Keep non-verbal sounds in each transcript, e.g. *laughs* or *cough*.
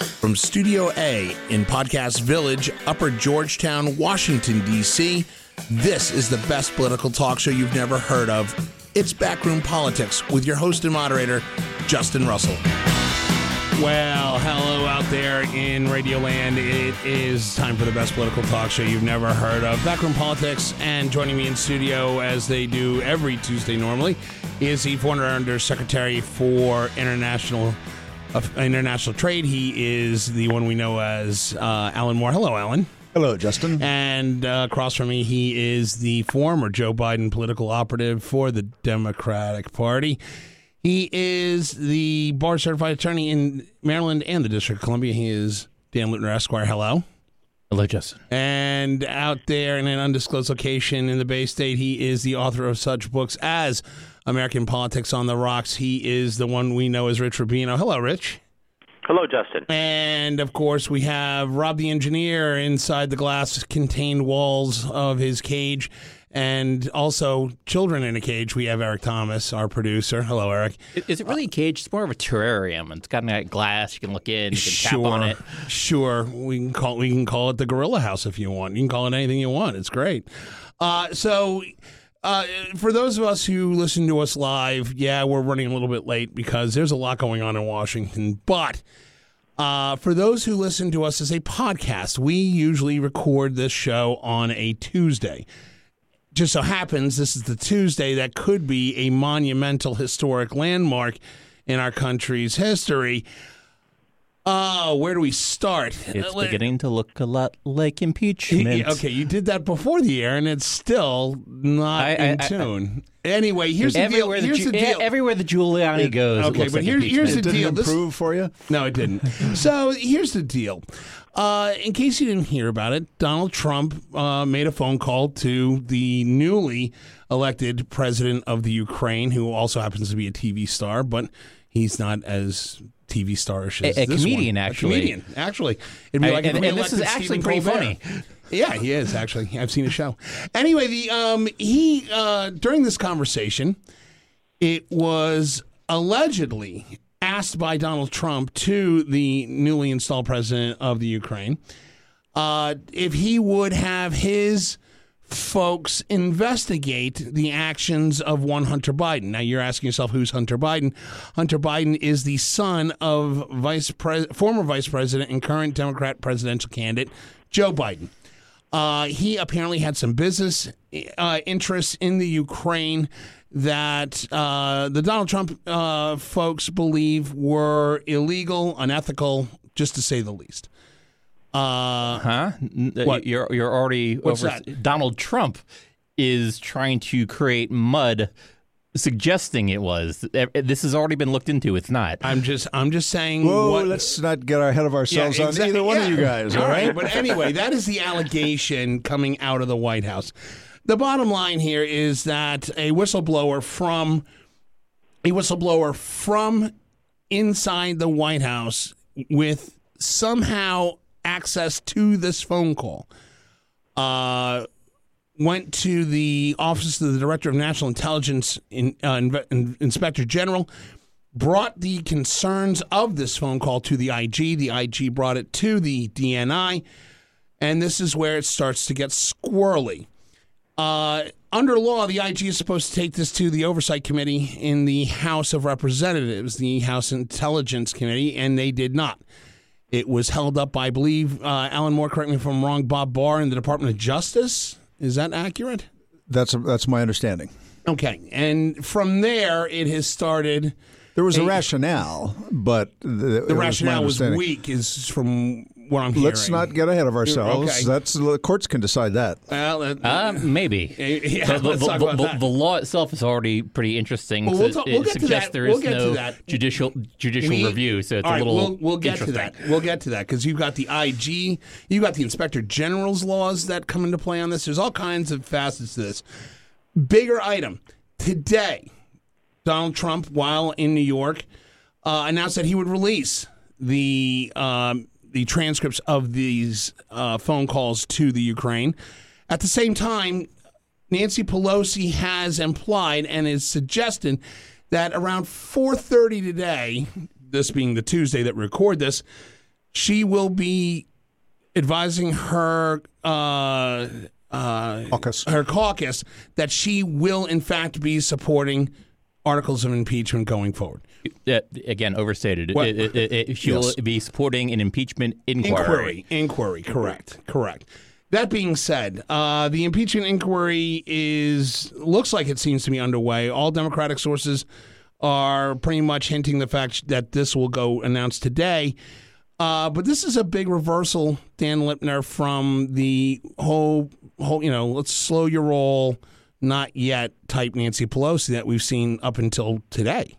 From Studio A in Podcast Village, Upper Georgetown, Washington, D.C., this is the best political talk show you've never heard of. It's Backroom Politics with your host and moderator, Justin Russell. Well, hello out there in Radio Land. It is time for the best political talk show you've never heard of. Backroom Politics, and joining me in studio, as they do every Tuesday normally, is the former Undersecretary for International uh, International Trade. He is the one we know as uh, Alan Moore. Hello, Alan. Hello, Justin. And uh, across from me, he is the former Joe Biden political operative for the Democratic Party. He is the bar certified attorney in Maryland and the District of Columbia. He is Dan Lutner Esquire. Hello. Hello, Justin. And out there in an undisclosed location in the Bay State, he is the author of such books as American Politics on the Rocks. He is the one we know as Rich Rubino. Hello, Rich. Hello, Justin. And of course, we have Rob the engineer inside the glass contained walls of his cage. And also, children in a cage. We have Eric Thomas, our producer. Hello, Eric. Is it really a cage? It's more of a terrarium. It's got that glass. You can look in. You can sure, tap on it. Sure, we can call we can call it the Gorilla House if you want. You can call it anything you want. It's great. Uh, so. Uh, for those of us who listen to us live, yeah, we're running a little bit late because there's a lot going on in Washington. But uh, for those who listen to us as a podcast, we usually record this show on a Tuesday. Just so happens this is the Tuesday that could be a monumental historic landmark in our country's history. Oh, where do we start? It's Uh, beginning to look a lot like impeachment. yeah, *laughs* Okay, you did that before the air, and it's still not I- I- in I- tune. anyway, here's the deal. Everywhere the, Here's Ju- the deal. everywhere the Giuliani goes. it okay, looks but like here- here's impeachment. the It didn't deal. This- for you? No, it didn't. *laughs* so here's the deal. Uh, in case you didn't hear about it, Donald Trump uh, made a phone call to the newly elected president of the Ukraine, who also happens to be a TV star, but he's not as TV starish as A- a comedian, one. actually. A comedian, actually. It'd be I- like and- and this is actually Stephen pretty Colbert. funny. *laughs* Yeah, he is actually. I've seen a show. Anyway, the um, he uh, during this conversation, it was allegedly asked by Donald Trump to the newly installed president of the Ukraine uh, if he would have his folks investigate the actions of one Hunter Biden. Now you're asking yourself, who's Hunter Biden? Hunter Biden is the son of vice pres- former vice president and current Democrat presidential candidate Joe Biden. Uh, he apparently had some business uh, interests in the Ukraine that uh, the Donald Trump uh, folks believe were illegal, unethical, just to say the least. Uh, Huh? Uh, What? You're you're already What's over. that? Donald Trump is trying to create mud, suggesting it was. This has already been looked into. It's not. I'm just, I'm just saying. Whoa, what, let's not get ahead of ourselves on exactly. either one Yeah. of you guys, all right? But anyway, that is the allegation coming out of the White House. The bottom line here is that a whistleblower from a whistleblower from inside the White House with somehow access to this phone call uh, went to the office of the Director of National Intelligence in, uh, in- Inspector General, brought the concerns of this phone call to the IG. The IG brought it to the DNI, and this is where it starts to get squirrely. Uh, under law, the IG is supposed to take this to the Oversight Committee in the House of Representatives, the House Intelligence Committee, and they did not. It was held up by, I believe, uh, Alan Moore, correct me if I'm wrong, Bob Barr in the Department of Justice. Is that accurate? That's that's my understanding. Okay. And from there, it has started. There was a Hey. rationale, but the, The rationale was weak, is from what I'm hearing. Let's not get ahead of ourselves. Okay. That's the courts can decide that. Well, uh, Uh, maybe. *laughs* Yeah, the, the- let's talk the- about the- that. the law itself is already pretty interesting. Well, we'll It- we'll get to suggests that. there We'll is get to no that. judicial judicial We- review, so it's all a little. We'll, we'll get to that. We'll get to that because you've got the IG, you've got the Inspector General's laws that come into play on this. There's all kinds of facets to this. Bigger item today. Donald Trump, while in New York, uh, announced that he would release the um, the transcripts of these uh, phone calls to the Ukraine. At the same time, Nancy Pelosi has implied and is suggesting that around 4:30 today, this being the Tuesday that we record this, she will be advising her uh, uh, Caucus. her caucus that she will in fact be supporting articles of impeachment going forward. Uh, again, overstated. What? It- it- it- she will Yes. be supporting an impeachment inquiry. Inquiry. Inquiry. Correct. Correct. That being said, uh, the impeachment inquiry is looks like it seems to be underway. All Democratic sources are pretty much hinting the fact that this will go announced today. Uh, but this is a big reversal, Dan Lipner, from the whole, whole, you know, let's slow your roll, not yet type Nancy Pelosi that we've seen up until today.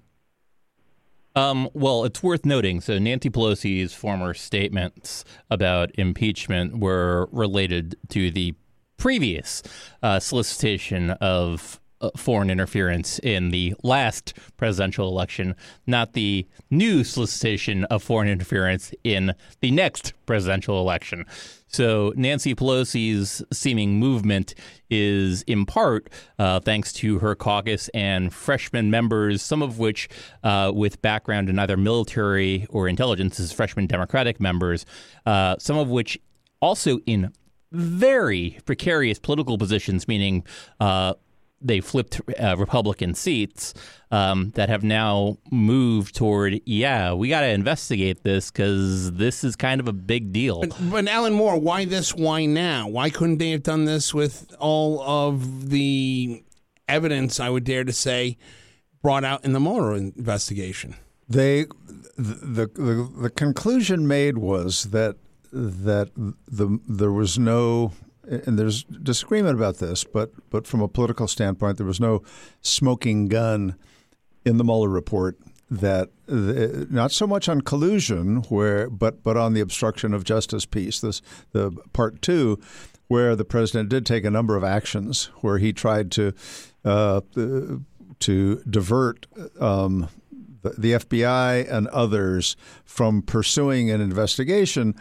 Um, well, it's worth noting. So, Nancy Pelosi's former statements about impeachment were related to the previous uh, solicitation of foreign interference in the last presidential election, not the new solicitation of foreign interference in the next presidential election. So, Nancy Pelosi's seeming movement is in part uh, thanks to her caucus and freshman members, some of which uh, with background in either military or intelligence as freshman Democratic members, uh, some of which also in very precarious political positions, meaning uh, they flipped uh, Republican seats um, that have now moved toward, yeah, we got to investigate this because this is kind of a big deal. But Alan Moore, why this? Why now? Why couldn't they have done this with all of the evidence? I would dare to say brought out in the Mueller investigation. They the, the the conclusion made was that that the there was no and there's disagreement about this, but but from a political standpoint, there was no smoking gun in the Mueller report that the, not so much on collusion where but but on the obstruction of justice piece. This the part 2 where the president did take a number of actions where he tried to uh, to divert um, the, the FBI and others from pursuing an investigation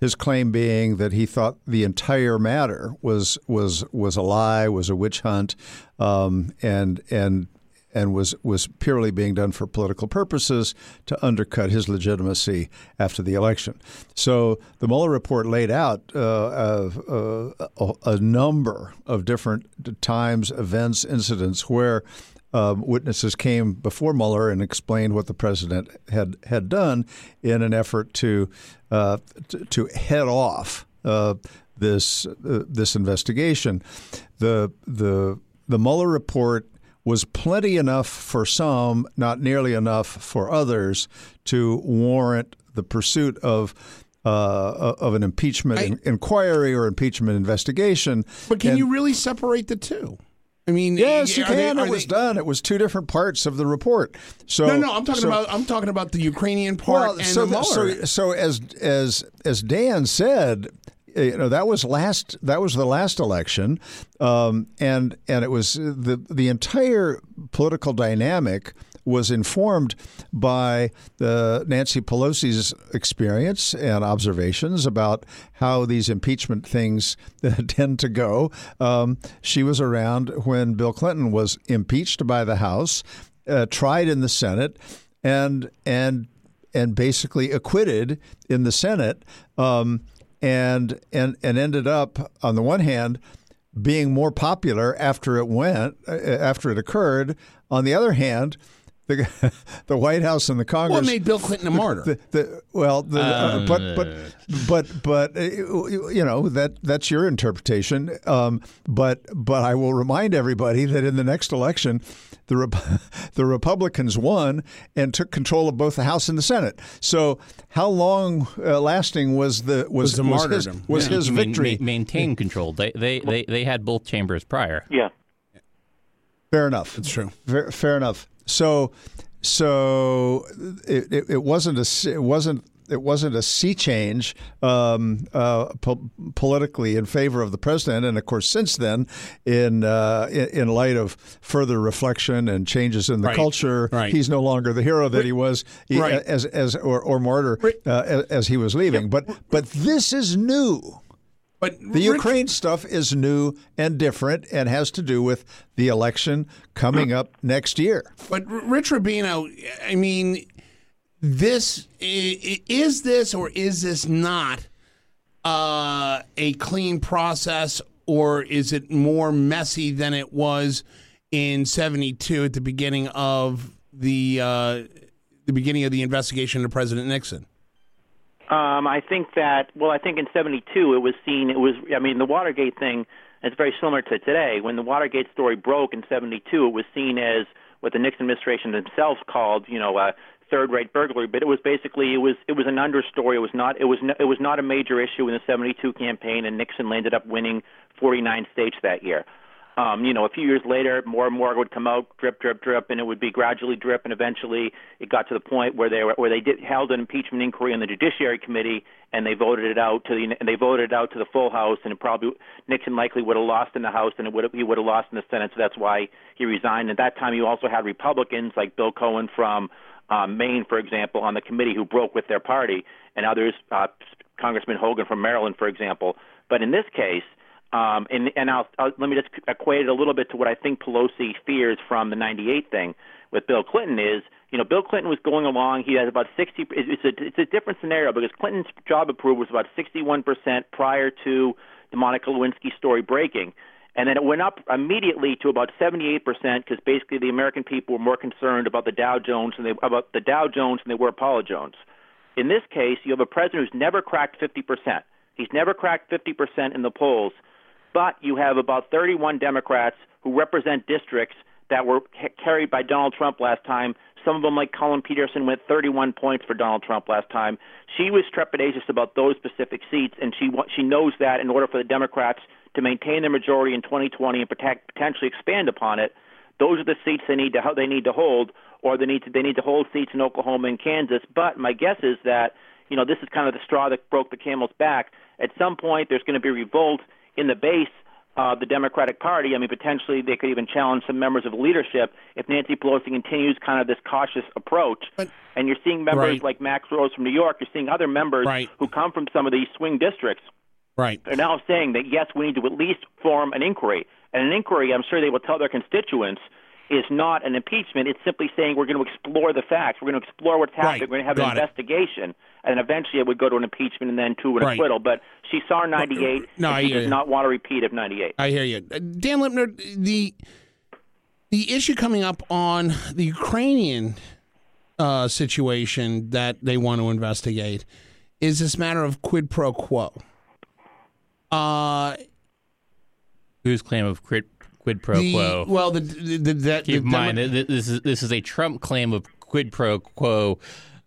his claim being that he thought the entire matter was was was a lie, was a witch hunt, um, and and and was was purely being done for political purposes to undercut his legitimacy after the election. So the Mueller report laid out uh, uh, a, a number of different times, events, incidents where um, witnesses came before Mueller and explained what the president had had done in an effort to uh, to, to, head off uh, this uh, this investigation. The the the Mueller report was plenty enough for some, not nearly enough for others, to warrant the pursuit of. Uh, of an impeachment I, inquiry or impeachment investigation. But can and, you really separate the two? I mean, yes, you can. They, it was they, done. It was two different parts of the report. So no, no, I'm talking so, about I'm talking about the Ukrainian part well, and so the so so as as as Dan said, you know that was last that was the last election, um, and and it was the the entire political dynamic was informed by the Nancy Pelosi's experience and observations about how these impeachment things *laughs* tend to go. Um, she was around when Bill Clinton was impeached by the House, uh, tried in the Senate, and and and basically acquitted in the Senate, um, and and and ended up on the one hand being more popular after it went after it occurred. On the other hand, the, *laughs* the White House and the Congress. What made Bill Clinton a martyr? The, the, well, the, uh, but but but but uh, you know that that's your interpretation. Um, but but I will remind everybody that in the next election, the Rep- *laughs* the Republicans won and took control of both the House and the Senate. So how long uh, lasting was the was, Was the was his, martyrdom. was Yeah. his Ma- ma- victory? maintain control. They, they they they had both chambers prior. Yeah. Fair enough. It's true. Fair, fair enough. So, so it, it, it wasn't a it wasn't it wasn't a sea change um, uh, po- politically in favor of the president, and of course, since then, in uh, in, light of further reflection and changes in the Right. culture, Right. he's no longer the hero that he was Right. as as or, or martyr uh, as, as he was leaving. But but this is new. But The Ukraine stuff is new and different and has to do with the election coming up next year. But Rich Rubino, I mean, this is this or is this not uh, a clean process, or is it more messy than it was in '72 at the beginning of the uh, the beginning of the investigation of President Nixon? Um, I think that well, I think in '72 it was seen. It was I mean the Watergate thing is very similar to today. When the Watergate story broke in '72, it was seen as what the Nixon administration themselves called, you know, a third-rate burglary. But it was basically it was it was an understory. It was not it was no, it was not a major issue in the '72 campaign, and Nixon ended up winning 49 states that year. Um, you know, a few years later, more and more would come out, drip, drip, drip, and it would be gradually drip, and eventually it got to the point where they were, where they did held an impeachment inquiry in the Judiciary Committee, and they voted it out to the and they voted it out to the full House, and it probably Nixon likely would have lost in the House, and it would he would have lost in the Senate, so that's why he resigned. At that time, you also had Republicans like Bill Cohen from um, Maine, for example, on the committee who broke with their party, and others, uh, Congressman Hogan from Maryland, for example. But in this case um, and and I'll, I'll let me just equate it a little bit to what I think Pelosi fears from the '98 thing with Bill Clinton is, you know, Bill Clinton was going along. He has about 60. It's a it's a different scenario because Clinton's job approval was about 61 percent prior to the Monica Lewinsky story breaking, and then it went up immediately to about 78 percent because basically the American people were more concerned about the Dow Jones and they about the Dow Jones than they were Paula Jones. In this case, you have a president who's never cracked 50 percent. He's never cracked 50 percent in the polls but you have about 31 Democrats who represent districts that were carried by Donald Trump last time. Some of them, like Collin Peterson, went 31 points for Donald Trump last time. She was trepidatious about those specific seats, and she she knows that in order for the Democrats to maintain their majority in 2020 and protect, potentially expand upon it, those are the seats they need to they need to hold, or they need to they need to hold seats in Oklahoma and Kansas. But my guess is that you know this is kind of the straw that broke the camel's back. At some point, there's going to be revolt in the base of the Democratic Party. I mean, potentially they could even challenge some members of leadership if Nancy Pelosi continues kind of this cautious approach. But, and you're seeing members right. like Max Rose from New York. You're seeing other members right. who come from some of these swing districts. Right. They're now saying that yes, we need to at least form an inquiry. And an inquiry, I'm sure they will tell their constituents, is not an impeachment. It's simply saying we're going to explore the facts. We're going to explore what's happening. Right. We're going to have Got an it. investigation, and eventually it would go to an impeachment and then to an Right. acquittal. But she saw 98. No, and I she hear does you. not want to repeat of 98. I hear you, Uh, Dan Lipner. The the issue coming up on the Ukrainian uh, situation that they want to investigate is this matter of quid pro quo. Uh, Whose claim of quid, quid pro the, quo? Well, the, the, the, that Keep the in mind, Demo- this is this is a Trump claim of quid pro quo.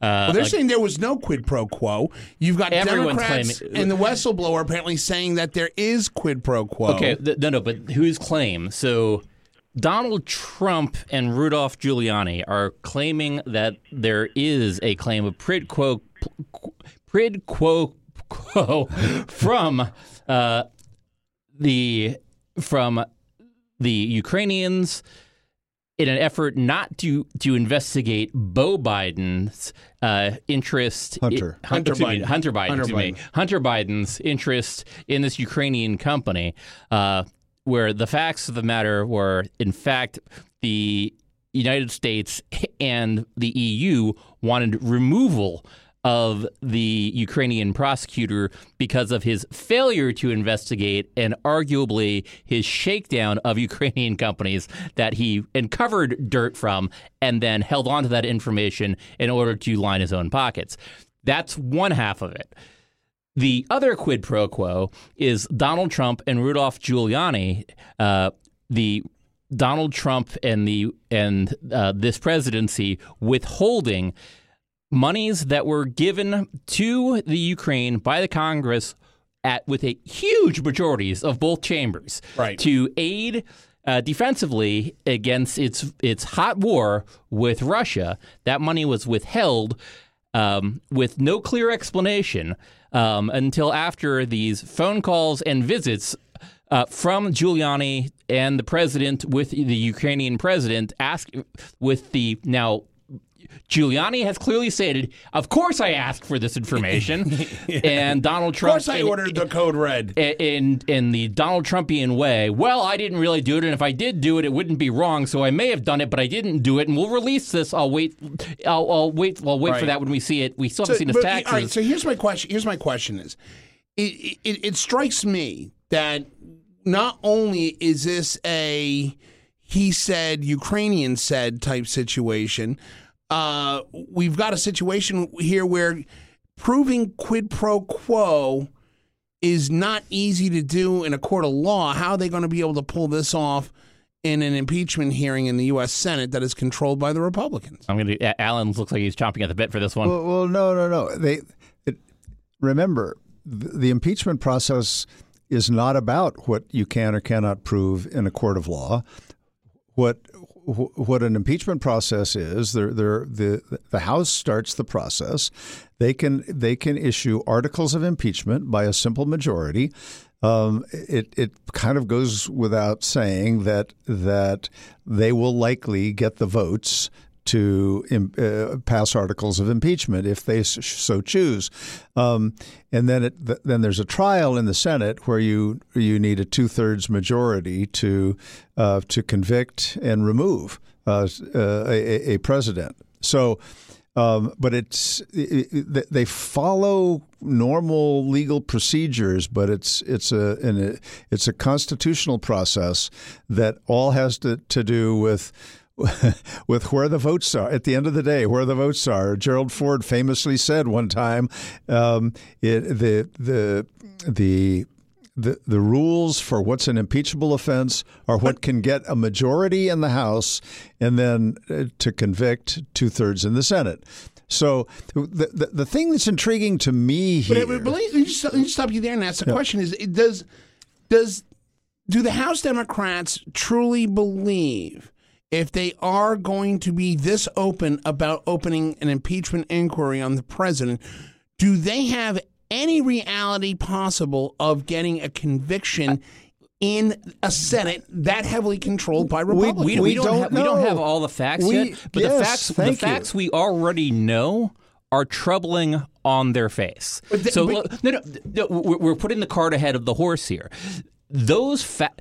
Uh, Well, they're like- saying there was no quid pro quo. You've got Democrats claiming- and the whistleblower apparently saying that there is quid pro quo. Okay, th- no, no, but whose claim? So Donald Trump and Rudolph Giuliani are claiming that there is a claim of prid quo, prid quo quo *laughs* from uh, the from the Ukrainians in an effort not to to investigate Beau Biden's uh, interest. Hunter. i- Hunter excuse me, Biden. Hunter Biden. Hunter excuse me. Biden. Hunter Biden's interest in this Ukrainian company, uh, where the facts of the matter were, in fact, the United States and the EU wanted removal of the Ukrainian prosecutor because of his failure to investigate and arguably his shakedown of Ukrainian companies that he uncovered dirt from and then held onto that information in order to line his own pockets. That's one half of it. The other quid pro quo is Donald Trump and Rudolph Giuliani. Uh, the Donald Trump and the and uh, this presidency withholding monies that were given to the Ukraine by the Congress at with a huge majorities of both chambers Right. to aid uh, defensively against its its hot war with Russia. That money was withheld um, with no clear explanation um, until after these phone calls and visits uh, from Giuliani and the president with the Ukrainian president, ask with the now Giuliani has clearly stated, "Of course, I asked for this information," *laughs* and Donald Trump, Of course, I in- ordered the code red. in in the Donald Trumpian way. Well, I didn't really do it, and if I did do it, it wouldn't be wrong. So I may have done it, but I didn't do it, and we'll release this. I'll wait. I'll, I'll wait. I'll wait for that when we see it. We still haven't seen his but, taxes. All right, so here's my question. Here's my question: Is it, it, it strikes me that not only is this a he said Ukrainian said type situation, uh, we've got a situation here where proving quid pro quo is not easy to do in a court of law. How are they going to be able to pull this off? In an impeachment hearing in the U.S. Senate that is controlled by the Republicans. I'm gonna. A- Alan looks like he's chomping at the bit for this one. Well, well no, no, no. They it, remember the, the impeachment process is not about what you can or cannot prove in a court of law. What wh- what an impeachment process is, they're, they're, the the House starts the process. They can they can issue articles of impeachment by a simple majority. Um, it it kind of goes without saying that that they will likely get the votes to uh, pass articles of impeachment if they so choose. Um, and then it, th- then there's a trial in the Senate where you you need a two thirds majority to uh, to convict and remove uh, uh, a, a president. So. Um, but it's it, it, they follow normal legal procedures, but it's it's a an, it's a constitutional process that all has to, to do with *laughs* with where the votes are. At the end of the day, where the votes are. Gerald Ford famously said one time, um, it, the the the the, the rules for what's an impeachable offense are what can get a majority in the House and then uh, to convict two thirds in the Senate. So the, the the thing that's intriguing to me here, But, but let, me just, let me stop you there and ask the question: Is it does does do the House Democrats truly believe if they are going to be this open about opening an impeachment inquiry on the president, do they have any reality possible of getting a conviction? In a Senate that heavily controlled by Republicans, we, we, don't, don't have, we don't have all the facts We- yet, but the facts the you. facts we already know are troubling on their face. But the- so but- no, no, no, we're we're putting the cart ahead of the horse here. Those fa-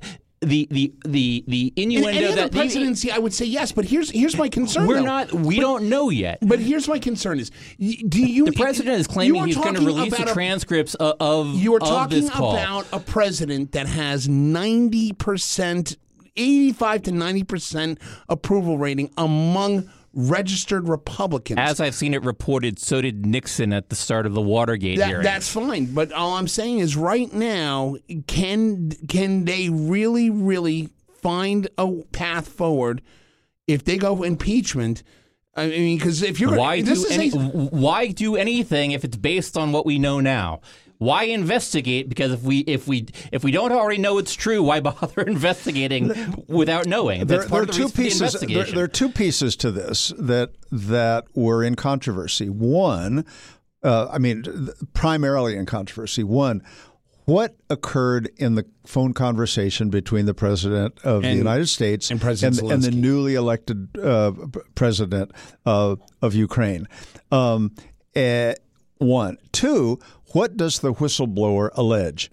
the the the the in innuendo other that presidency, I would say yes. But here's here's my concern. we're though. not we don't know yet. But here's my concern: is do you? The president is claiming he's going to release the about a- transcripts of, You are of talking about a president that has ninety percent, eighty-five to ninety percent approval rating among registered Republicans. As I've seen it reported, so did Nixon at the start of the Watergate that, hearing. that's fine, but all I'm saying is, right now, can can they really, really find a path forward if they go impeachment? I mean, because if you're Why this do is any, a- why do anything if it's based on what we know now? Why investigate? Because if we if we if we don't already know it's true, why bother *laughs* investigating without knowing? there, part there of the are two for the pieces. There, there are two pieces to this that that were in controversy. One, uh, I mean, primarily in controversy. One, what occurred in the phone conversation between the president of the United States and President and, and the newly elected uh, president of of Ukraine? Um, eh, one, two. What does the whistleblower allege?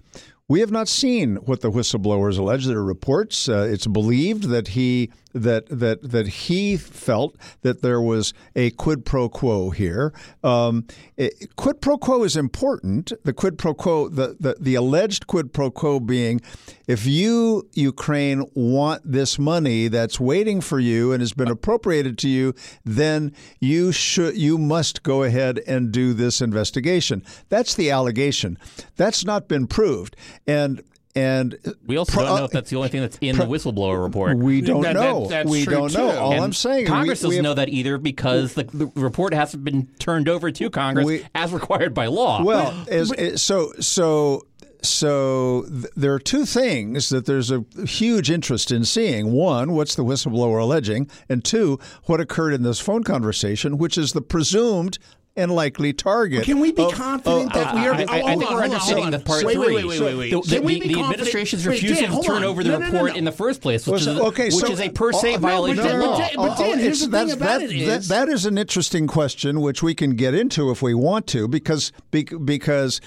We have not seen what the whistleblowers allege. There are reports. Uh, it's believed that he that that that he felt that there was a quid pro quo here. Um, it- quid pro quo is important. The quid pro quo, the, the the alleged quid pro quo being, if you Ukraine want this money that's waiting for you and has been appropriated to you, then you should you must go ahead and do this investigation. That's the allegation. That's not been proved, and and we also pro- don't know if uh, that's the only thing that's in the whistleblower report. we don't That- that- know. that's we true, don't know. All And I'm saying, Congress we, we doesn't have- know that either because the, the report hasn't been turned over to Congress We- as required by law. Well, as, as- so so so th- there are two things that there's a huge interest in seeing. One, what's the whistleblower alleging, and two, what occurred in this phone conversation, which is the presumed and likely target. Can we be of- confident of- that we are? I- I- I think we're hold on, understating hold the part wait, three. Wait, wait, wait, wait. The, the, the, the administration's Wait, refusal to turn on. over the No, no, no, report no. in the first place, which, Well, is, so- a, okay, which so- is a per se oh, violation but of Dan- law. but Dan- but Dan, here's the thing that's- about that- it that- is- that is an interesting question, which we can get into if we want to, because because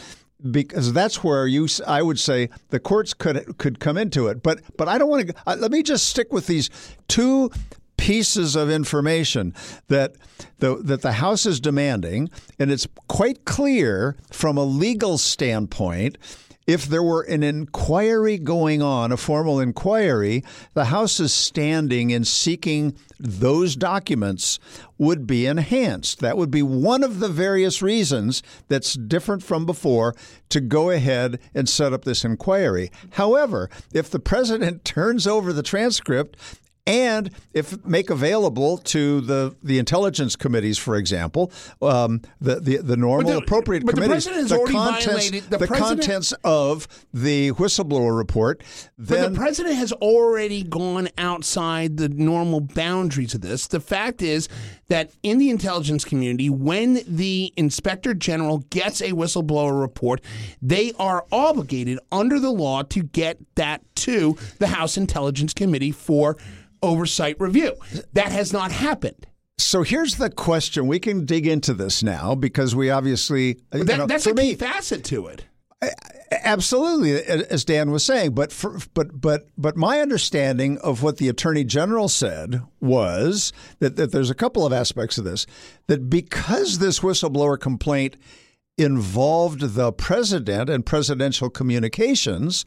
because that's where you s- I would say the courts could could come into it. But but I don't want to. Uh, let me just stick with these two pieces of information that the that the House is demanding, and it's quite clear from a legal standpoint. If there were an inquiry going on, a formal inquiry, the House is standing in seeking those documents would be enhanced. That would be one of the various reasons that's different from before to go ahead and set up this inquiry. However, if the president *laughs* turns over the transcript and if make available to the, the intelligence committees, for example, um, the, the the normal the- appropriate but the committees, president the contents, the the contents of the whistleblower report, But then the president has already gone outside the normal boundaries of this. The fact is that in the intelligence community, when the inspector general gets a whistleblower report, they are obligated under the law to get that to the House Intelligence Committee for oversight review. That has not happened. So here's the question. We can dig into this now because we obviously That, know, that's for a me key facet to it. Absolutely as Dan was saying. But for, but but but my understanding of what the attorney general said was that, that there's a couple of aspects of this that because this whistleblower complaint involved the president and presidential communications.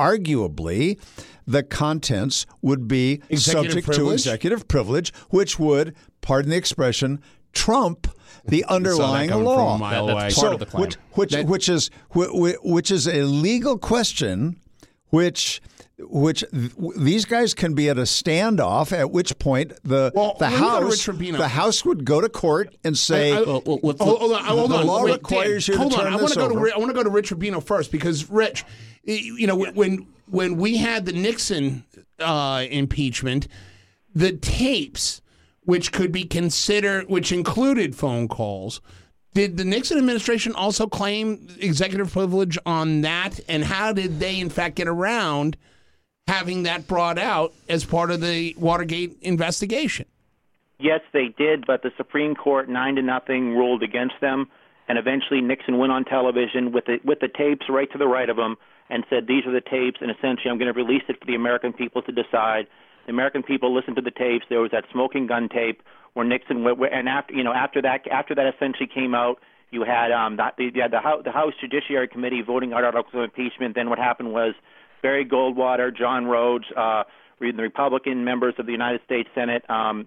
Arguably, the contents would be Executive subject to executive privilege, which would, pardon the expression, trump the *laughs* underlying law. from a mile That- that's So, part of the claim. Which, which, That- which is which, is a legal question, which which th- these guys can be at a standoff. At which point the Well, the when you go to house the house would go to court and say. I- I- Well, well, hold, hold on, hold the on. law Wait, requires Dan, you to on. turn I want this to go to over. Ri- I want to go to Rich Rubino first because Rich, you know, when when we had the Nixon uh, impeachment, the tapes, which could be considered, which included phone calls. Did the Nixon administration also claim executive privilege on that? And how did they, in fact, get around having that brought out as part of the Watergate investigation? Yes, they did, but the Supreme Court nine to nothing ruled against them, and eventually Nixon went on television with the with the tapes right to the right of him and said, "These are the tapes," and essentially, I'm going to release it for the American people to decide. The American people listened to the tapes. There was that smoking gun tape where Nixon went, and after you know after that after that essentially came out, you had um the, you the House, the House Judiciary Committee voting out articles of impeachment. Then what happened was Barry Goldwater, John Rhodes, uh, the Republican members of the United States Senate. Um,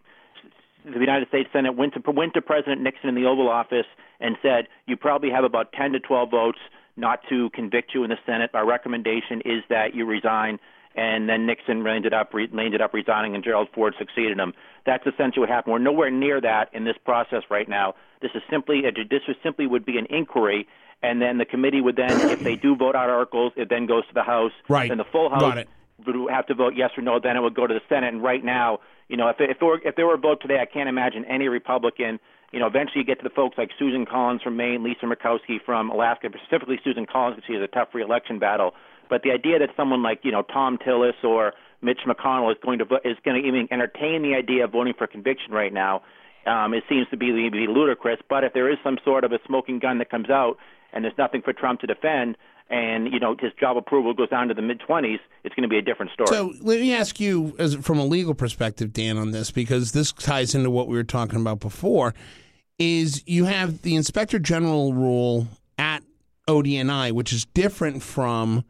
the United States Senate went to went to President Nixon in the Oval Office and said, "You probably have about 10 to 12 votes not to convict you in the Senate. Our recommendation is that you resign." And then Nixon ended up re- ended up resigning, and Gerald Ford succeeded him. That's essentially what happened. We're nowhere near that in this process right now. This is simply a, this is simply would be an inquiry, and then the committee would then, if they do vote out articles, it then goes to the House. Right. Then the full House would have to vote yes or no. Then it would go to the Senate. And right now, you know, if if there were, if there were a vote today, I can't imagine any Republican. You know, eventually you get to the folks like Susan Collins from Maine, Lisa Murkowski from Alaska, specifically Susan Collins, because she has a tough reelection battle. But the idea that someone like you know Thom Tillis or Mitch McConnell is going to is going to even entertain the idea of voting for conviction right now, um, it seems to be, be ludicrous. But if there is some sort of a smoking gun that comes out and there's nothing for Trump to defend, and you know his job approval goes down to the mid 20s, it's going to be a different story. So let me ask you, as from a legal perspective, Dan, on this because this ties into what we were talking about before. Is you have the inspector general rule at ODNI, which is different from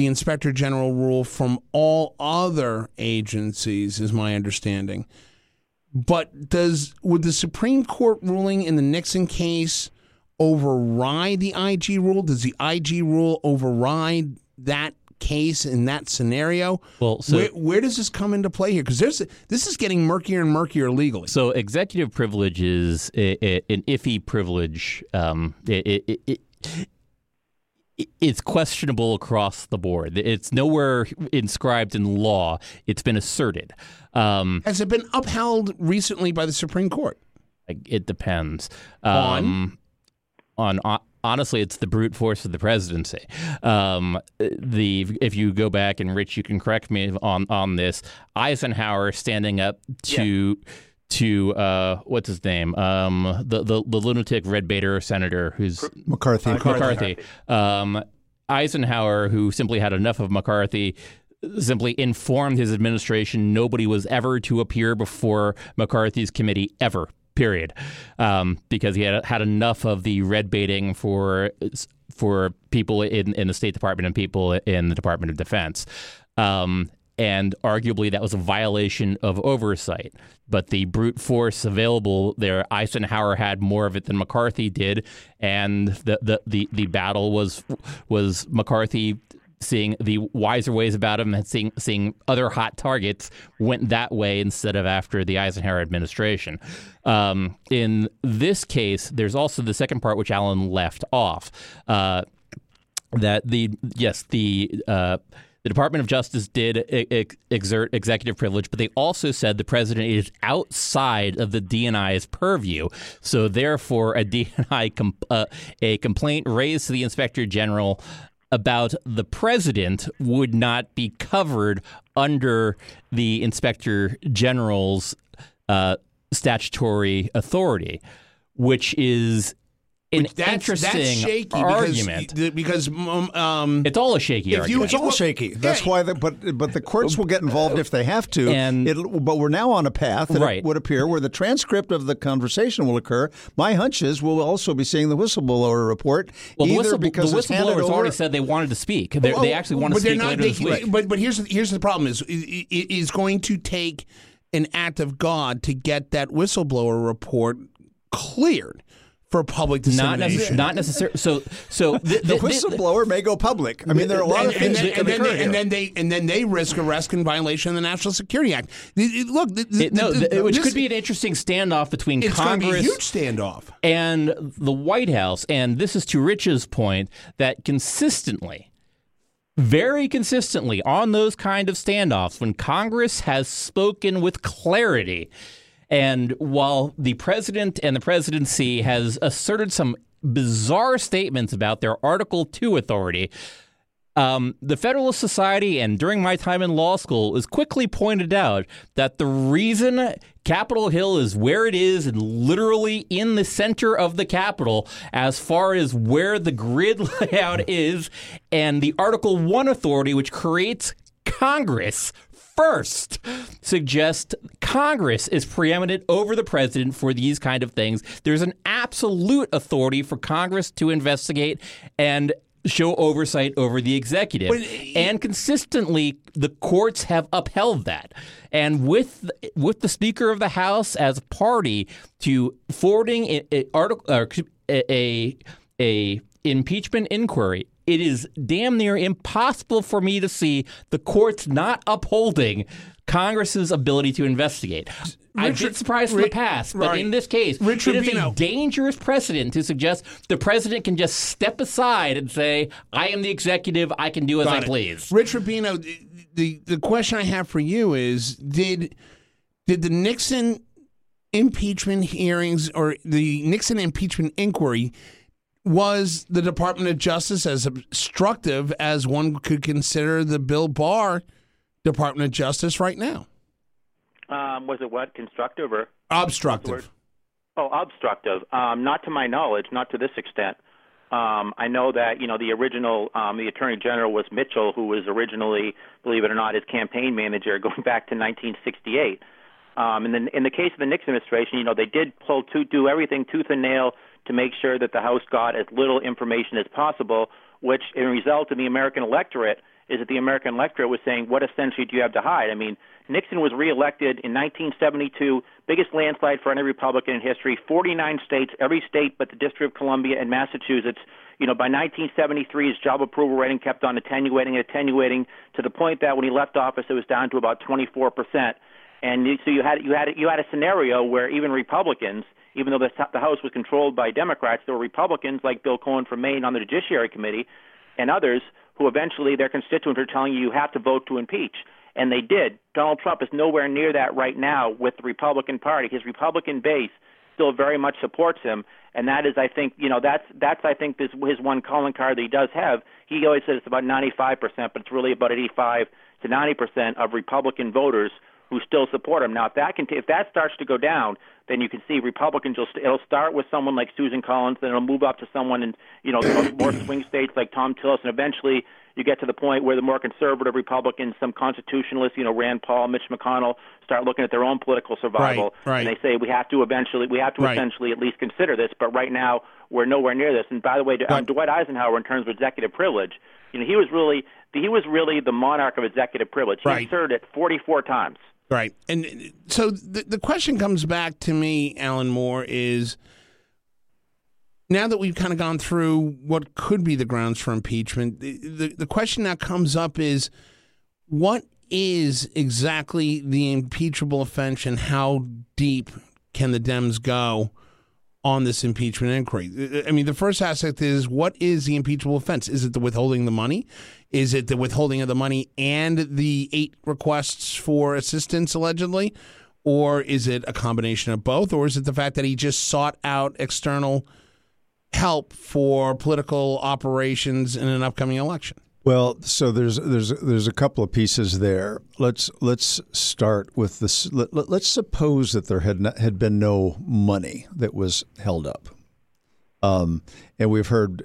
the inspector general rule from all other agencies, is my understanding. But does would the Supreme Court ruling in the Nixon case override the IG rule? Does the IG rule override that case in that scenario? Well, so- where, where does this come into play here? Because there's this is getting murkier and murkier legally. So executive privilege is a, a, an iffy privilege. Um, it, it, it, it, it's questionable across the board. It's nowhere inscribed in law. It's been asserted. Um, Has it been upheld recently by the Supreme Court? It depends. On? on on honestly, it's the brute force of the presidency. Um, the if you go back and Rich, you can correct me on on this. Eisenhower standing up to. To uh, what's his name? Um, the, the the lunatic Red baiter senator who's McCarthy. McCarthy. Um, Eisenhower, who simply had enough of McCarthy, simply informed his administration nobody was ever to appear before McCarthy's committee ever. Period, um, because he had had enough of the red baiting for for people in, in the State Department and people in the Department of Defense. Um, and arguably that was a violation of oversight. But the brute force available there, Eisenhower had more of it than McCarthy did, and the the the, the battle was was McCarthy seeing the wiser ways about him and seeing seeing other hot targets went that way instead of after the Eisenhower administration. Um, in this case, there's also the second part which Alan left off. Uh, that the yes the uh, the Department of Justice did ex- exert executive privilege, but they also said the president is outside of the DNI's purview. So therefore, a *laughs* DNI uh, a complaint raised to the inspector general about the president would not be covered under the inspector general's uh, statutory authority, which is an That's, interesting that's shaky argument. because because um, um, it's all a shaky If you- argument. It's all shaky. That's Yeah. why. The, but but the courts will get involved if they have to. And- It'll, but we're now on a path that Right. it would appear where the transcript of the conversation will occur. My hunch is we'll also be seeing the whistleblower report. well, the, either whistle, the because it's handed whistleblowers already said they wanted to speak. They, Oh, they actually want to but they're speak not later this week. But but here's here's the problem: is it, it is going to take an act of God to get that whistleblower report cleared for public not dissemination. necess- not necessarily. So so *laughs* the, the whistleblower may go public. I mean, there are a lot and, of things and, that then, can and, occur then, here. and then they and then they risk arrest in violation of the National Security Act. Look, the, the, It- no, the- the- which this- could be an interesting standoff between it's going to be a Congress huge standoff. and the White House. And this is to Rich's point that consistently, very consistently, on those kind of standoffs, when Congress has spoken with clarity, and while the president and the presidency has asserted some bizarre statements about their Article 2 authority, um, the Federalist Society and during my time in law school is quickly pointed out that the reason Capitol Hill is where it is and literally in the center of the Capitol as far as where the grid *laughs* layout is and the Article 1 authority which creates Congress first suggest Congress is preeminent over the president for these kind of things. There's an absolute authority for Congress to investigate and show oversight over the executive. and consistently the courts have upheld that. And with with the speaker of the house as a party to forwarding a, a article uh, a a impeachment inquiry it is damn near impossible for me to see the courts not upholding Congress's ability to investigate. I've been Richard- surprised in the past, but right. in this case, Rich it is a dangerous precedent to suggest the president can just step aside and say, "I am the executive; I can do as I it. please." Rich Rubino, the, the the question I have for you is did did the Nixon impeachment hearings or the Nixon impeachment inquiry was the Department of Justice as obstructive as one could consider the Bill Barr Department of Justice right now? Um, was it what constructive or Obstructive. oh obstructive? Um, not to my knowledge, not to this extent. Um, I know that you know the original um, the Attorney General was Mitchell, who was originally, believe it or not, his campaign manager *laughs* going back to 1968. Um, and then in the case of the Nixon administration, you know they did pull to do everything tooth and nail to make sure that the House got as little information as possible, which in result in the American electorate is that the American electorate was saying, what essentially do you have to hide? I mean, Nixon was reelected in 1972, biggest landslide for any Republican in history, 49 states, every state but the District of Columbia and Massachusetts. You know, by 1973, his job approval rating kept on attenuating and attenuating to the point that when he left office, it was down to about 24 percent. And so you had you had you had a scenario where even Republicans, even though the, the House was controlled by Democrats, there were Republicans like Bill Cohen from Maine on the Judiciary Committee, and others who eventually their constituents are telling you you have to vote to impeach, and they did. Donald Trump is nowhere near that right now with the Republican Party. His Republican base still very much supports him, and that is, I think, you know, that's that's I think this his one calling card that he does have. He always says it's about 95 percent, but it's really about 85 to 90 percent of Republican voters who still support him. Now, if that can, if that starts to go down, then you can see Republicans will st- it'll start with someone like Susan Collins, then it'll move up to someone in you know more swing states like Thom Tillis, and eventually you get to the point where the more conservative Republicans, some constitutionalists, you know Rand Paul, Mitch McConnell, start looking at their own political survival, Right, right. and they say we have to eventually we have to Right. essentially at least consider this. But right now we're nowhere near this. And by the way, Right. um, Dwight Eisenhower, in terms of executive privilege, you know he was really he was really the monarch of executive privilege. He Right. served it 44 times. Right. And so the, the question comes back to me, Alan Moore, is now that we've kind of gone through what could be the grounds for impeachment, the, the, the question that comes up is what is exactly the impeachable offense and how deep can the Dems go on this impeachment inquiry? Uh, uh, I mean, the first aspect is what is the impeachable offense? Is it the withholding the money? Is it the withholding of the money and the eight requests for assistance allegedly? Or is it a combination of both? Or is it the fact that he just sought out external help for political operations in an upcoming election? Well, so there's there's there's a couple of pieces there. Let's let's start with this. Let, us suppose that there had not, had been no money that was held up, um, and we've heard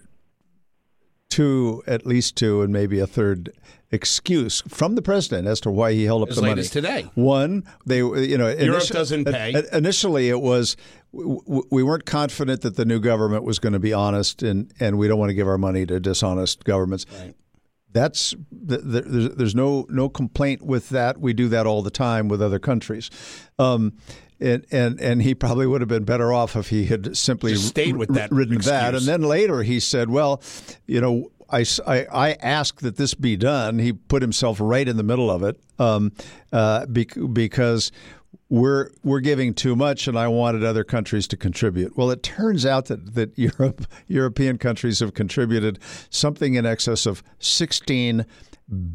two, at least two, and maybe a third excuse from the president as to why he held up As the money. as today. One, they you know Europe doesn't pay. Initially, it was we weren't confident that the new government was going to be honest, and and we don't want to give our money to dishonest governments. That's th- th- there's, there's no no complaint with that. We do that all the time with other countries. Um, and, and and he probably would have been better off if he had simply Just stayed with that ridden that. And then later he said, "Well, you know, I, I- I asked that this be done." He put himself right in the middle of it um, uh, bec- because we're we're giving too much, and I wanted other countries to contribute. Well, it turns out that that *laughs* Europe European countries have contributed something in excess of sixteen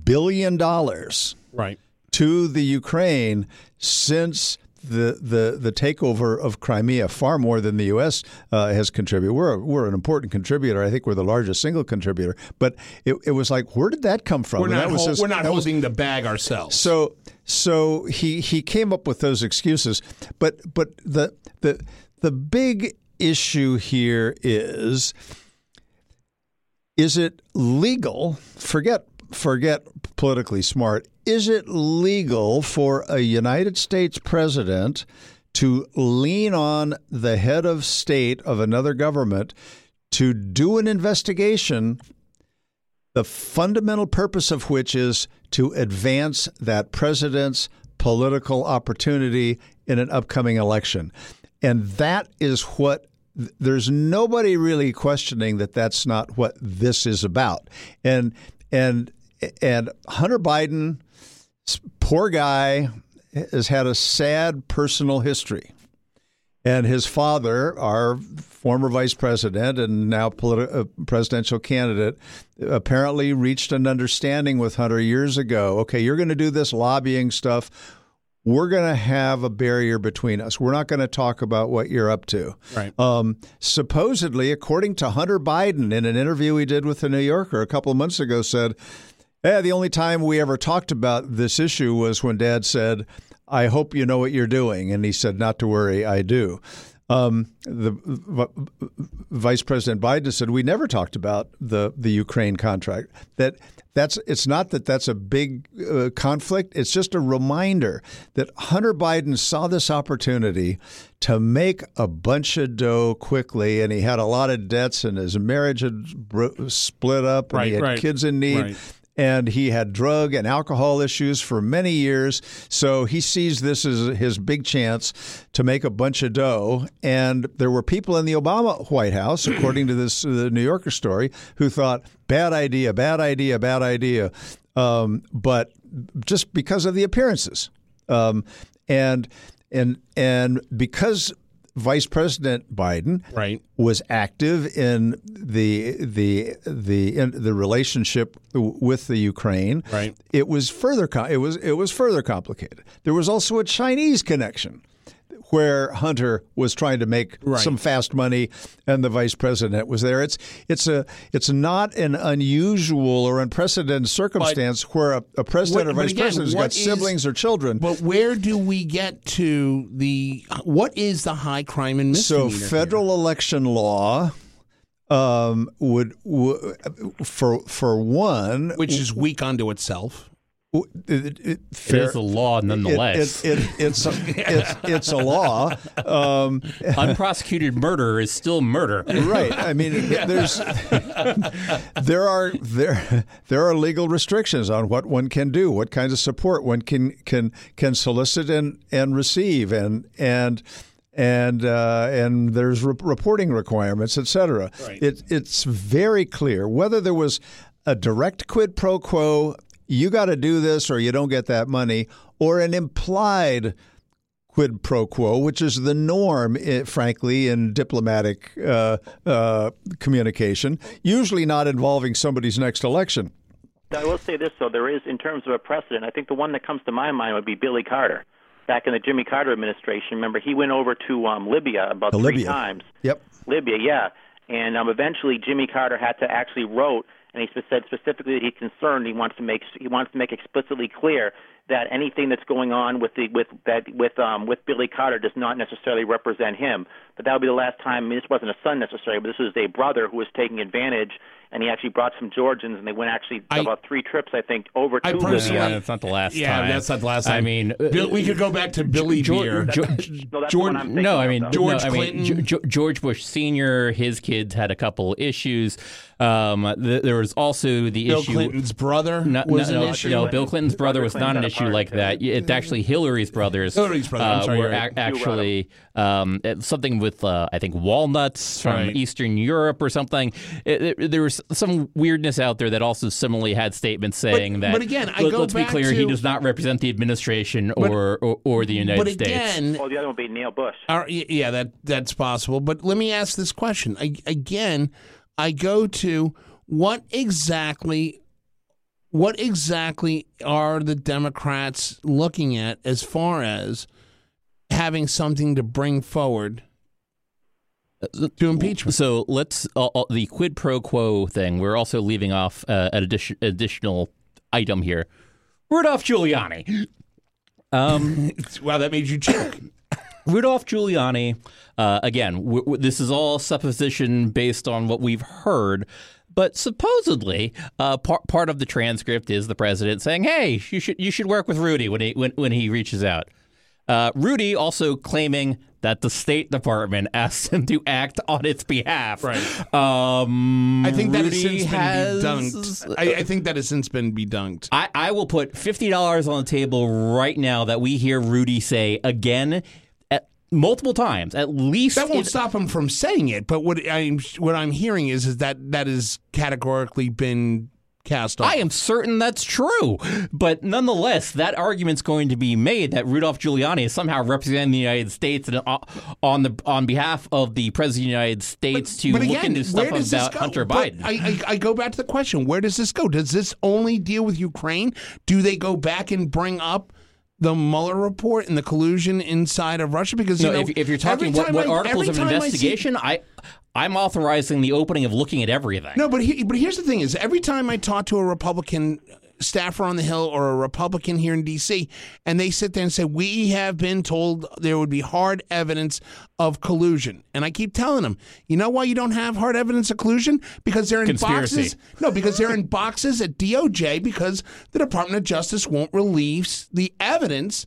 billion dollars Right. to the Ukraine since the, the, the takeover of Crimea, far more than the U.S. Uh, has contributed. We're, we're an important contributor. I think we're the largest single contributor. But it, it was like, where did that come from? We're And not, that was hol- just- we're not that was- holding the bag ourselves. so so he he came up with those excuses, but but the the the big issue here is is it legal? Forget forget politically smart. Is it legal for a United States president to lean on the head of state of another government to do an investigation the fundamental purpose of which is to advance that president's political opportunity in an upcoming election. And that is what there's nobody really questioning that that's not what this is about. And and and Hunter Biden poor guy has had a sad personal history. And his father, our former vice president and now politi- uh, presidential candidate, apparently reached an understanding with Hunter years ago. Okay, you're going to do this lobbying stuff. We're going to have a barrier between us. We're not going to talk about what you're up to. Right. Um, supposedly, according to Hunter Biden, in an interview he did with the New Yorker a couple of months ago, said, "Yeah, the only time we ever talked about this issue was when Dad said." I hope you know what you're doing. And he said, Not to worry, I do. Um, the v- Vice President Biden said, We never talked about the, the Ukraine contract. That that's it's not that that's a big uh, conflict. It's just a reminder that Hunter Biden saw this opportunity to make a bunch of dough quickly, and he had a lot of debts, and his marriage had bro- split up, and Right, he had right, kids in need right. And he had drug and alcohol issues for many years. So he sees this as his big chance to make a bunch of dough. And there were people in the Obama White House, *clears throat* according to this uh, New Yorker story, who thought, bad idea, bad idea, bad idea. Um, but just because of the appearances. Um, and and and because Vice President Biden Right. was active in the the the in the relationship with the Ukraine. Right. It was further it was it was further complicated. There was also a Chinese connection. Where Hunter was trying to make Right. some fast money, and the vice president was there. It's it's a it's not an unusual or unprecedented circumstance where a, a president What- or vice again, president's what got is- siblings or children. But where do we get to the what is the high crime and So misdemeanor? here? federal election law um, would, w- for for one, which is weak unto itself. It, it, It fair- is a law nonetheless. It, it, it's, a, *laughs* it's it's a law, um, *laughs* Unprosecuted murder is still murder. right? I mean, *laughs* there's there are there there are legal restrictions on what one can do, what kinds of support one can can can solicit and and receive, and and and uh, and there's re- reporting requirements, et cetera. Right. It, it's very clear whether there was a direct quid pro quo, you got to do this or you don't get that money, or an implied quid pro quo, which is the norm, eh, frankly, in diplomatic uh, uh, communication, usually not involving somebody's next election. I will say this, though. There is, in terms of a precedent, I think the one that comes to my mind would be Billy Carter. Back in the Jimmy Carter administration, remember, he went over to um, Libya about To three Libya. times. Yep. Libya, yeah. And um, eventually, Jimmy Carter had to actually wrote, and he said specifically that he's concerned. He wants to make he wants to make explicitly clear that anything that's going on with the with that with um with Billy Carter does not necessarily represent him. But that would be the last time. I mean, this wasn't a son necessarily, but this was a brother who was taking advantage, and he actually brought some Georgians, and they went actually I- about three trips, I think, over to I personally- Yeah, Libya. that's not the last Yeah, time. that's not the last time. I mean, Bill, we could go back to Billy George- Beer. George- No, that's Jordan- the one I'm no, I mean. George no, I mean, Clinton. Ge- Ge- George Bush Senior. His kids had a couple issues. Um, th- there was also the Bill issue. Bill Clinton's brother No, was no, an no, issue. no, Bill Clinton's brother Roger was not an issue like that. It's actually Hillary's brothers. Hillary's brothers uh, were you're right. ac- actually um, something with uh, I think walnuts from Right. Eastern Europe or something. It, it- there was some weirdness out there that also similarly had statements saying that. but again, I let, go us be back clear, he does not represent the administration or or, or the United but States. again, Oh, the other one would be Neil Bush. Are- yeah, that that's possible. But let me ask this question I, again. I go to what exactly, what exactly are the Democrats looking at as far as having something to bring forward to impeachment? So let's uh, uh, the quid pro quo thing. We're also leaving off uh, an addition, additional item here. Rudolph Giuliani. Um, *laughs* Wow, that made you choke. *coughs* Rudolph Giuliani. Uh, again, w- w- this is all supposition based on what we've heard. But supposedly, uh, part part of the transcript is the president saying, "Hey, you should you should work with Rudy when he when, when he reaches out." Uh, Rudy also claiming that the State Department *laughs* asked him to act on its behalf. Right. Um, I think that has Rudy since has- been dedunked. I, I think that has since been dedunked. I, I will put fifty dollars on the table right now that we hear Rudy say again, at, multiple times, at least. That won't it- stop him from saying it. But what I'm what I'm hearing is is that that has categorically been cast off. I am certain that's true, but nonetheless, that argument's going to be made that Rudolph Giuliani is somehow representing the United States and uh, on the on behalf of the president of the United States to But look again, into stuff about? Hunter But Biden. I, I, I go back to the question: Where does this go? Does this only deal with Ukraine? Do they go back and bring up the Mueller report and the collusion inside of Russia? Because no, you know, if, if you're talking what, what I- articles of time I see- investigation, I I'm authorizing the opening of looking at everything. No, but he, but here's the thing: is every time I talk to a Republican staffer on the Hill or a Republican here in D.C., and they sit there and say, "We have been told there would be hard evidence of collusion," and I keep telling them, "You know why you don't have hard evidence of collusion? Because they're in Conspiracy. boxes. No, because they're in boxes at DOJ because the Department of Justice won't release the evidence."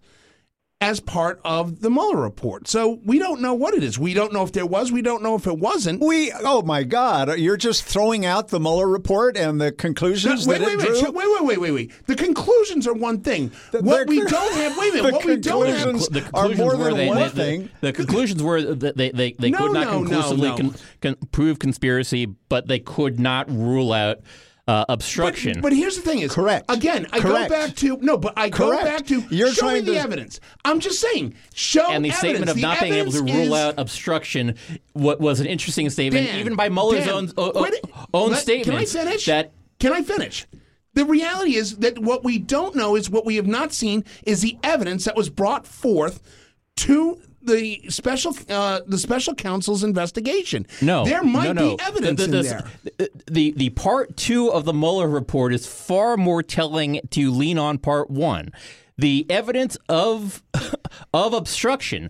As part of the Mueller report. So we don't know what it is. We don't know if there was. We don't know if it wasn't. We oh my God! You're just throwing out the Mueller report and the conclusions wait, that wait, it wait, drew. wait, wait, wait, wait, wait. The conclusions are one thing. they're- what we don't have, wait a minute. *laughs* What we don't have. conclusions- are more were than they, one they- thing. The conclusions were that they, they, they No, could not no, no, conclusively no. Con, con, prove conspiracy, but they could not rule out uh, obstruction. But, but here's the thing: is Correct. Again, I Correct. go back to no, but I go back to You're show me trying the to- evidence. I'm just saying, show and the evidence. statement of The not being able to rule is- out obstruction what was an interesting statement, Dan, even by Mueller's Dan, own, o- o- quit own Let- statements. Can I finish? That can I finish? The reality is that what we don't know is what we have not seen is the evidence that was brought forth to the special uh, the special counsel's investigation. No, there might no, no. be evidence the, the, in the, there. The, the part two of the Mueller report is far more telling to lean on part one. The evidence of *laughs* of obstruction.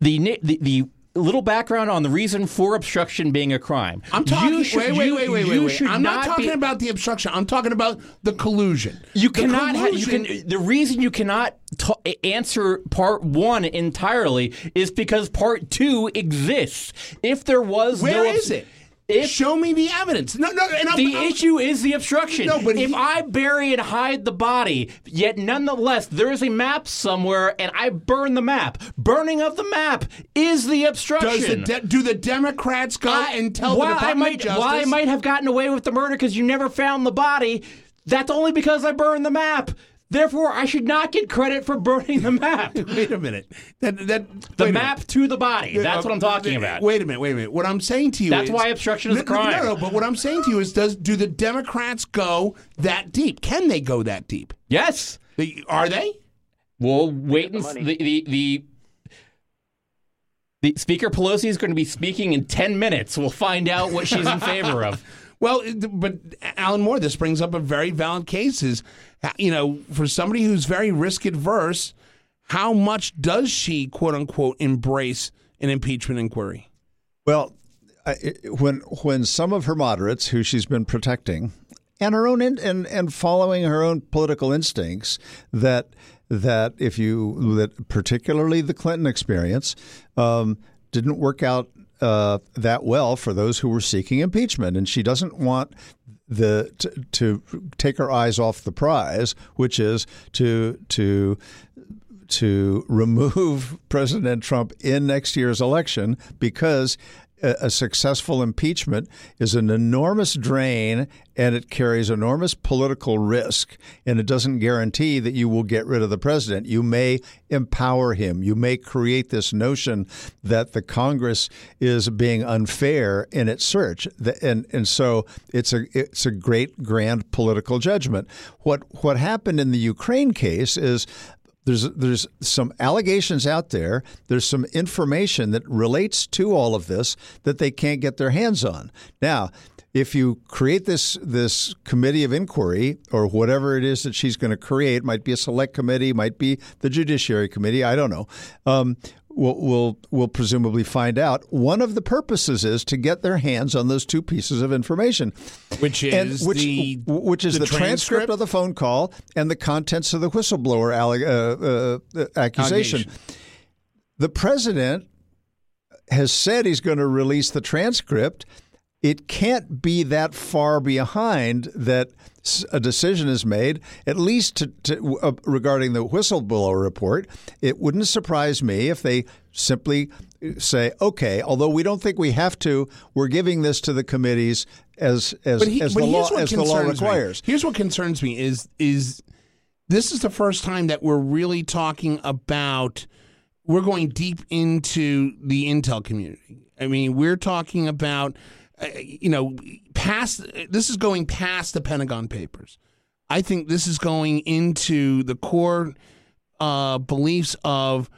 The the, the little background on the reason for obstruction being a crime. I'm talking. You should- wait, wait, you- wait, wait, wait, wait. I'm not, not talking be- about the obstruction. I'm talking about the collusion. You The cannot. Ha- you can. The reason you cannot t- answer part one entirely is because part two exists. If there was Where no is it? If Show me the evidence. No, no. And I'm, the I'm- issue is the obstruction. No, but if he- I bury and hide the body, yet nonetheless there is a map somewhere, and I burn the map, burning of the map is the obstruction. Does the de- do the Democrats go I- and tell the I might, of Justice? While I might have gotten away with the murder because you never found the body, that's only because I burned the map. Therefore, I should not get credit for burning the map. *laughs* Wait a minute. That that The map minute. to the body. That's what I'm talking Uh, about. Wait a minute. Wait a minute. What I'm saying to you That's is why obstruction is No, a crime. No, no, no. But what I'm saying to you is, does do the Democrats go that deep? Can they go that deep? Yes. They- Are they? We'll wait and the the, the the the Speaker Pelosi is going to be speaking in ten minutes. We'll find out what she's in favor of. Well, but Alan Moore, this brings up a very valid case. Is you know, for somebody who's very risk adverse, how much does she quote unquote embrace an impeachment inquiry? Well, when when some of her moderates, who she's been protecting, and her own in, and and following her own political instincts, that that if you that particularly the Clinton experience um, didn't work out uh, that well for those who were seeking impeachment, and she doesn't want the to, to take her eyes off the prize, which is to to to remove *laughs* President Trump in next year's election because a, successful impeachment is an enormous drain and it carries enormous political risk and it doesn't guarantee that you will get rid of the president. You may empower him. You may create this notion that the Congress is being unfair in its search. And and so it's a it's a great grand political judgment. What what happened in the Ukraine case is there's there's some allegations out there. There's some information that relates to all of this that they can't get their hands on. Now, if you create this this committee of inquiry or whatever it is that she's going to create, might be a select committee, might be the Judiciary Committee. I don't know. Um, We'll, we'll we'll presumably find out. One of the purposes is to get their hands on those two pieces of information, Which and is which the which is the the, transcript? transcript? of the phone call and the contents of the whistleblower alleg- uh, uh, uh, accusation. Allegation. The president has said he's going to release the transcript. It can't be that far behind that a decision is made, at least to, to, uh, regarding the whistleblower report. It wouldn't surprise me if they simply say, "Okay, although we don't think we have to, we're giving this to the committees as as, he, as the law as the law concerns me. requires." Here's what concerns me is is this is the first time that we're really talking about we're going deep into the intel community. I mean, we're talking about uh, you know past this is going past the Pentagon Papers. I think this is going into the core uh, beliefs of.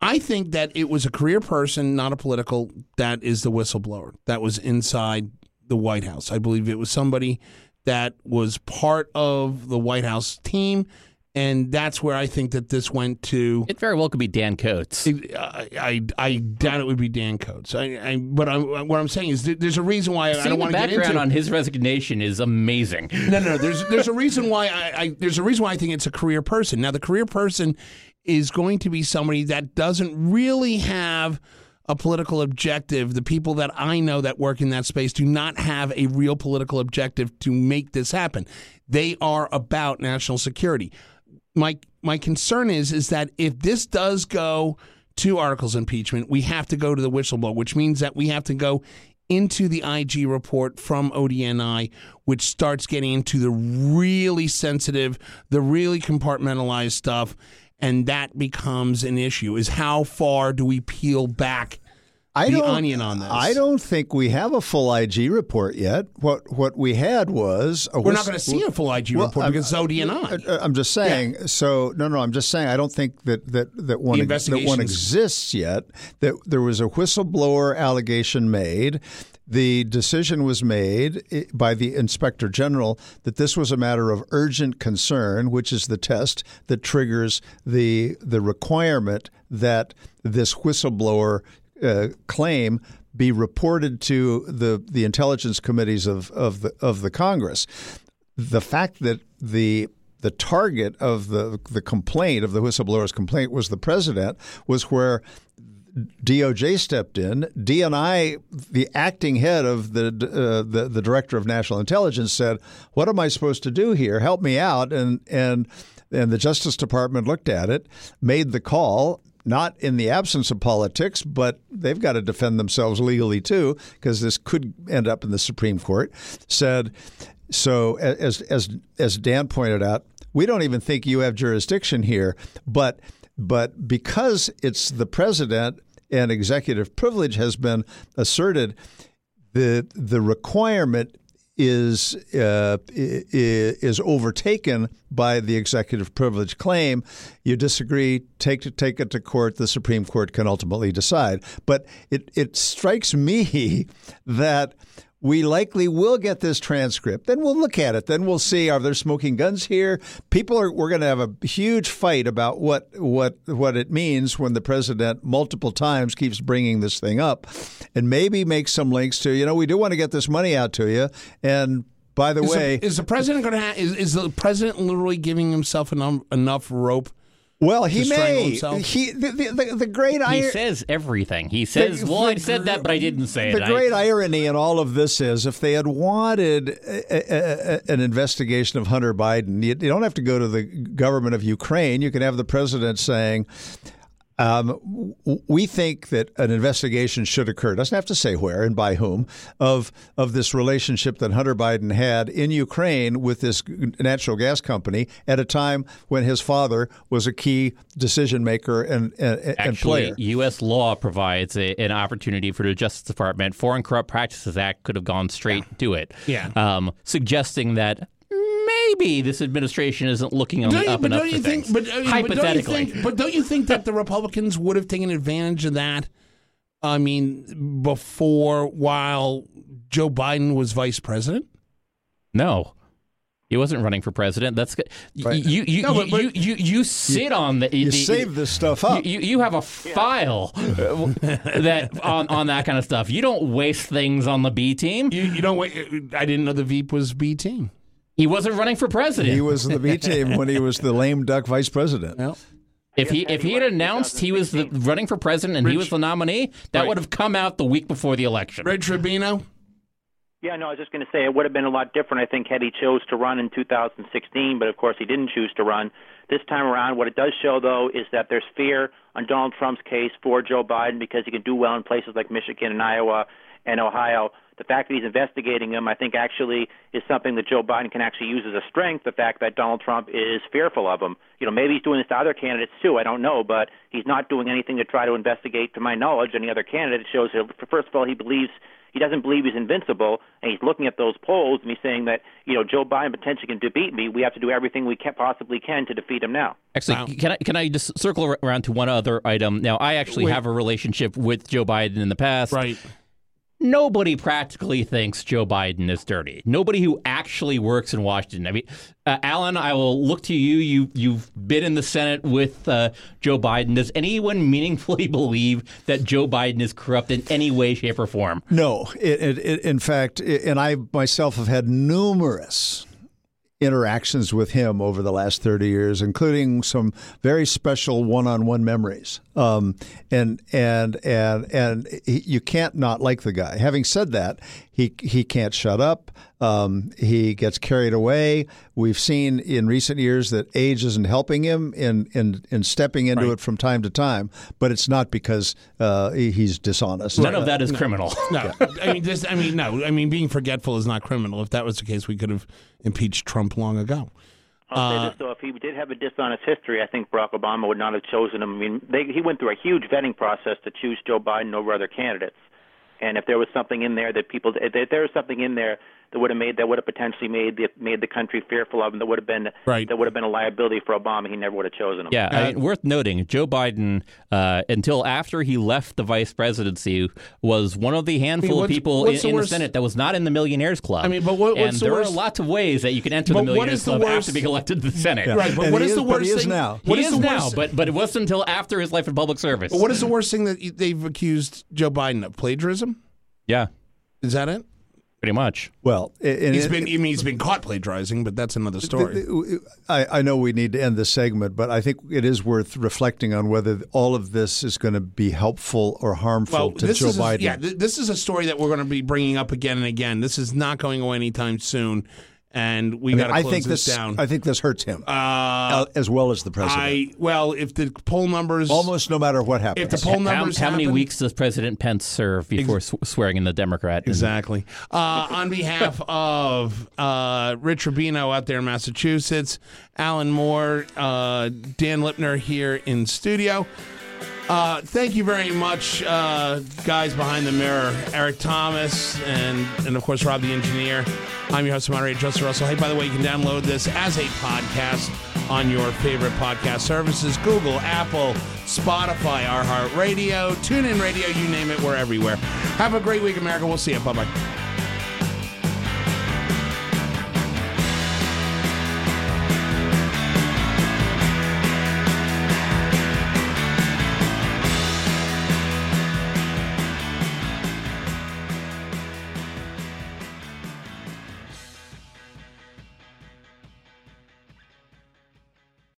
I think that it was a career person, not a political, that is the whistleblower that was inside the White House. I believe it was somebody that was part of the White House team, and that's where I think that this went to. It very well could be Dan Coats. I, uh, I, I doubt it would be Dan Coats. I, I, but I, what I'm saying is th- there's a reason why I don't want to get into. background on his resignation is amazing. no, no. There's there's a reason why I, I there's a reason why I think it's a career person. Now the career person is going to be somebody that doesn't really have a political objective. The people that I know that work in that space do not have a real political objective to make this happen. They are about national security. My my concern is is that if this does go to articles impeachment, we have to go to the whistleblower, which means that we have to go into the IG report from ODNI, which starts getting into the really sensitive, the really compartmentalized stuff, and that becomes an issue. Is how far do we peel back I the don't, onion on this. I don't think we have a full IG report yet. What what we had was a We're not going to see a full IG Well, report I'm- because ODNI. Uh, I'm just saying. So no, no. I'm just saying. I don't think that that that one that one exists yet. That there was a whistleblower allegation made. The decision was made eh, by the inspector general that this was a matter of urgent concern, which is the test that triggers the the requirement that this whistleblower uh, claim be reported to the the intelligence committees of of the of the Congress the fact that the the target of the the complaint of the whistleblower's complaint was the president was where DOJ stepped in. DNI, the acting head of the, uh, the the director of national intelligence, said, "What am I supposed to do here? Help me out." And and and the Justice Department looked at it, made the call. Not in the absence of politics, but they've got to defend themselves legally too, because this could end up in the Supreme Court. Said, so as as as Dan pointed out, we don't even think you have jurisdiction here, but but because it's the president and executive privilege has been asserted, the the requirement is uh, is overtaken by the executive privilege claim. You disagree, take to take it to court. The Supreme Court can ultimately decide. But it it strikes me *laughs* that we likely will get this transcript. Then we'll look at it. Then we'll see are there smoking guns here? People are we're going to have a huge fight about what what what it means when the president multiple times keeps bringing this thing up and maybe make some links to, you know, we do want to get this money out to you and by the Is way, the, is the president going to? Is, is the president literally giving himself enough, enough rope? Well, he may. himself? He the, the, the, the great He says everything. He says, The- "Well, I said that, but I didn't say The it." The great I, irony in all of this is if they had wanted a, a, a, an investigation of Hunter Biden, you, you don't have to go to the government of Ukraine. You can have the president saying, um, we think that an investigation should occur. Doesn't have to say where and by whom of of this relationship that Hunter Biden had in Ukraine with this natural gas company at a time when his father was a key decision maker and and, and Actually, player. U.S. law provides a, an opportunity for the Justice Department. Foreign Corrupt Practices Act could have gone straight to it, Yeah. um, suggesting that maybe this administration isn't looking on Don't the you, up but and up don't for you think? things. But, I mean, Hypothetically, but don't, you think, but don't you think that the Republicans would have taken advantage of that? I mean, before while Joe Biden was vice president. no. He wasn't running for president. That's good. Right. You you, No, but- but- you you you sit on the You the, save this stuff up. You, you have a file uh, that on, on that kind of stuff. You don't waste things on the B team. You, you don't wait. I didn't know the Veep was B team. He wasn't running for president. He was the B team when he was the lame duck vice president. Well, if he if he had announced he was the, running for president and he was the nominee, that Right. would have come out the week before the election. Rich Rubino. Yeah, no, I was just going to say it would have been a lot different, I think, had he chose to run in 2016, but of course he didn't choose to run. This time around, what it does show, though, is that there's fear on Donald Trump's case for Joe Biden because he can do well in places like Michigan and Iowa and Ohio. The fact that he's investigating him, I think, actually is something that Joe Biden can actually use as a strength. The fact that Donald Trump is fearful of him. You know, maybe he's doing this to other candidates too. I don't know, but he's not doing anything to try to investigate, to my knowledge, any other candidate. It shows, that, first of all, he believes he doesn't believe he's invincible, and he's looking at those polls and he's saying that you know Joe Biden potentially can defeat me. We have to do everything we can possibly can to defeat him now. Actually, Wow. can I can I just circle around to one other item? Now, I actually Wait. have a relationship with Joe Biden in the past. Right. Nobody practically thinks Joe Biden is dirty. Nobody who actually works in Washington. I mean, uh, Alan, I will look to you. You you've been in the Senate with uh, Joe Biden. Does anyone meaningfully *laughs* believe that Joe Biden is corrupt in any way, shape, or form? No, it, it, in fact, and I myself have had numerous interactions with him over the last 30 years, including some very special one-on-one memories. Um, and and and and he, you can't not like the guy. Having said that, he he can't shut up. Um, he gets carried away. We've seen in recent years that age isn't helping him in in, in stepping into Right. it from time to time. But it's not because uh, he's dishonest. None of that is criminal. *laughs* No, I mean this. I mean no. I mean being forgetful is not criminal. If that was the case, we could have impeached Trump long ago. I'll Uh, say this though: if he did have a dishonest history, I think Barack Obama would not have chosen him. I mean, they, he went through a huge vetting process to choose Joe Biden over other candidates. And if there was something in there that people, if there was something in there that would have made that would have potentially made the made the country fearful of him, that would have been Right. that would have been a liability for Obama, he never would have chosen him. Yeah, I mean, worth noting, Joe Biden, uh, until after he left the vice presidency, was one of the handful what's- of people in, the in the Senate that was not in the Millionaires Club. I mean, but what- what's and the there worst- are lots of ways that you can enter But the Millionaires the Club worst- after being elected to the Senate. Right, but And what he is the worst he is thing now. What he is is the now, worst? but but it wasn't until after his life in public service. But what is the worst thing that they've accused Joe Biden of? Plagiarism? Yeah, Is that it? Pretty much. Well, and He's it- been. I mean, he's been caught plagiarizing, but that's another story. I, I know we need to end this segment, but I think it is worth reflecting on whether all of this is going to be helpful or harmful Well, to this Joe is a, Biden. yeah. th- This is a story that we're going to be bringing up again and again. This is not going away anytime soon, and we I, mean, got to I close think this, this. down. I think this hurts him uh, as well as the president. I well, if the poll numbers Almost no matter what happens. if the poll numbers how many happen- weeks does President Pence serve before sw- swearing in the Democrat? Exactly. Uh, on behalf *laughs* of uh, Rich Rubino out there in Massachusetts, Alan Moore, uh, Dan Lipner here in studio. Uh, thank you very much, uh, guys behind the mirror, Eric Thomas, and and of course Rob the engineer. I'm your host moderator, Justin Russell. Hey, by the way, you can download this as a podcast on your favorite podcast services: Google, Apple, Spotify, iHeartRadio, TuneIn Radio, you name it, we're everywhere. Have a great week, America. We'll see you. Bye bye.